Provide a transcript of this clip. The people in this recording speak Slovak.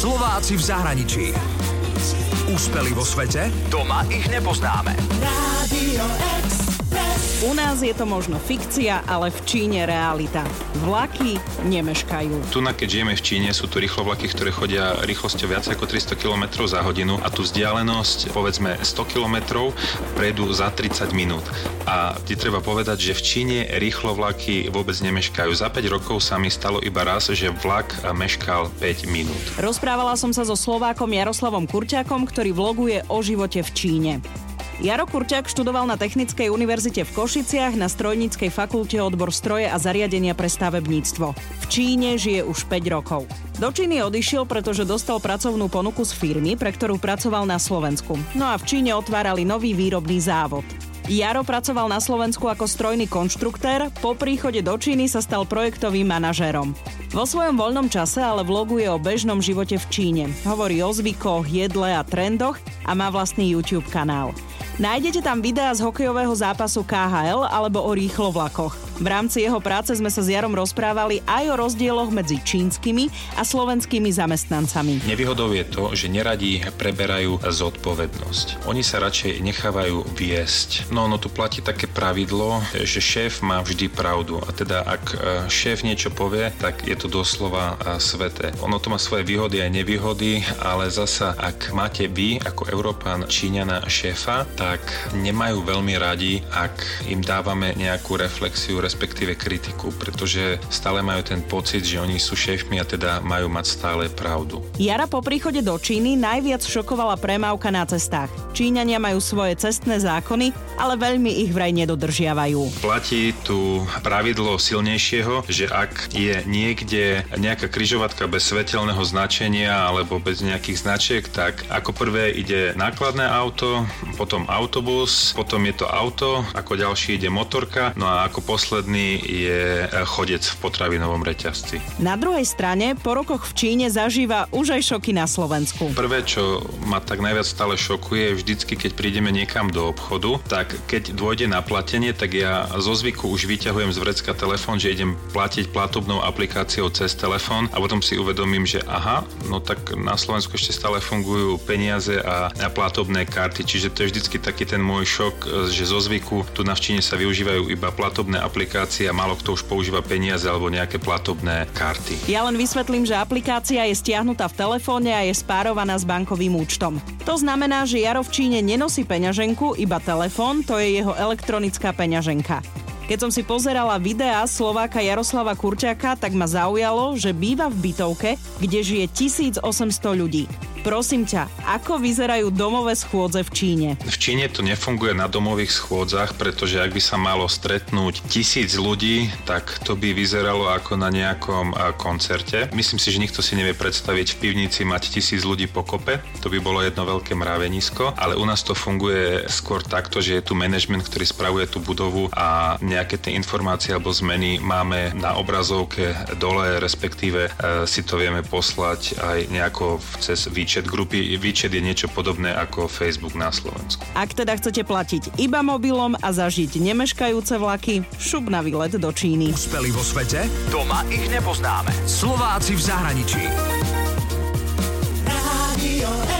Slováci v zahraničí. Úspeli vo svete? Doma ich nepoznáme. Radio U nás je to možno fikcia, ale v Číne realita. Vlaky nemeškajú. Tu, na keď žijeme v Číne, sú tu rýchlovlaky, ktoré chodia rýchlosťou viac ako 300 km za hodinu a tú vzdialenosť, povedzme 100 km, prejdú za 30 minút. A ti treba povedať, že v Číne rýchlovlaky vôbec nemeškajú. Za 5 rokov sa mi stalo iba raz, že vlak meškal 5 minút. Rozprávala som sa so Slovákom Jaroslavom Kurťakom, ktorý vloguje o živote v Číne. Jaro Kurťak študoval na Technickej univerzite v Košiciach na Strojníckej fakulte odbor stroje a zariadenia pre stavebníctvo. V Číne žije už 5 rokov. Do Číny odišiel, pretože dostal pracovnú ponuku z firmy, pre ktorú pracoval na Slovensku. No a v Číne otvárali nový výrobný závod. Jaro pracoval na Slovensku ako strojný konštruktér, po príchode do Číny sa stal projektovým manažérom. Vo svojom voľnom čase ale vloguje o bežnom živote v Číne. Hovorí o zvykoch, jedle a trendoch a má vlastný YouTube kanál. Nájdete tam videá z hokejového zápasu KHL alebo o rýchlovlakoch. V rámci jeho práce sme sa s Jarom rozprávali aj o rozdieloch medzi čínskymi a slovenskými zamestnancami. Nevýhodou je to, že neradi preberajú zodpovednosť. Oni sa radšej nechávajú viesť. No, no tu platí také pravidlo, že šéf má vždy pravdu. A teda ak e, šéf niečo povie, tak je to doslova e, sveté. Ono to má svoje výhody aj nevýhody, ale zasa ak máte vy ako Európan Číňana šéfa, tak nemajú veľmi radi, ak im dávame nejakú reflexiu, respektíve kritiku, pretože stále majú ten pocit, že oni sú šéfmi a teda majú mať stále pravdu. Jara po príchode do Číny najviac šokovala premávka na cestách. Číňania majú svoje cestné zákony, ale veľmi ich vraj nedodržiavajú. Platí tu pravidlo silnejšieho, že ak je niekde nejaká kryžovatka bez svetelného značenia alebo bez nejakých značiek, tak ako prvé ide nákladné auto, potom autobus, potom je to auto, ako ďalší ide motorka, no a ako posledný je chodec v potravinovom reťazci. Na druhej strane po rokoch v Číne zažíva už aj šoky na Slovensku. Prvé, čo ma tak najviac stále šokuje, je vždycky, keď prídeme niekam do obchodu, tak keď dôjde na platenie, tak ja zo zvyku už vyťahujem z vrecka telefón, že idem platiť platobnou aplikáciou cez telefón a potom si uvedomím, že aha, no tak na Slovensku ešte stále fungujú peniaze a, a platobné karty, čiže to je vždycky taký ten môj šok, že zo zvyku tu na v Číne sa využívajú iba platobné aplikácie a málo kto už používa peniaze alebo nejaké platobné karty. Ja len vysvetlím, že aplikácia je stiahnutá v telefóne a je spárovaná s bankovým účtom. To znamená, že Jaro v Číne nenosí peňaženku, iba telefón, to je jeho elektronická peňaženka. Keď som si pozerala videá Slováka Jaroslava Kurčaka, tak ma zaujalo, že býva v bytovke, kde žije 1800 ľudí. Prosím ťa, ako vyzerajú domové schôdze v Číne? V Číne to nefunguje na domových schôdzach, pretože ak by sa malo stretnúť tisíc ľudí, tak to by vyzeralo ako na nejakom a, koncerte. Myslím si, že nikto si nevie predstaviť v pivnici mať tisíc ľudí pokope. To by bolo jedno veľké mravenisko, ale u nás to funguje skôr takto, že je tu manažment, ktorý spravuje tú budovu a nejaké tie informácie alebo zmeny máme na obrazovke dole, respektíve e, si to vieme poslať aj nejako cez výčet grupy. Výčet je niečo podobné ako Facebook na Slovensku. Ak teda chcete platiť iba mobilom a zažiť nemeškajúce vlaky, šup na výlet do Číny. Úspeli vo svete? Doma ich nepoznáme. Slováci v zahraničí. Radio e.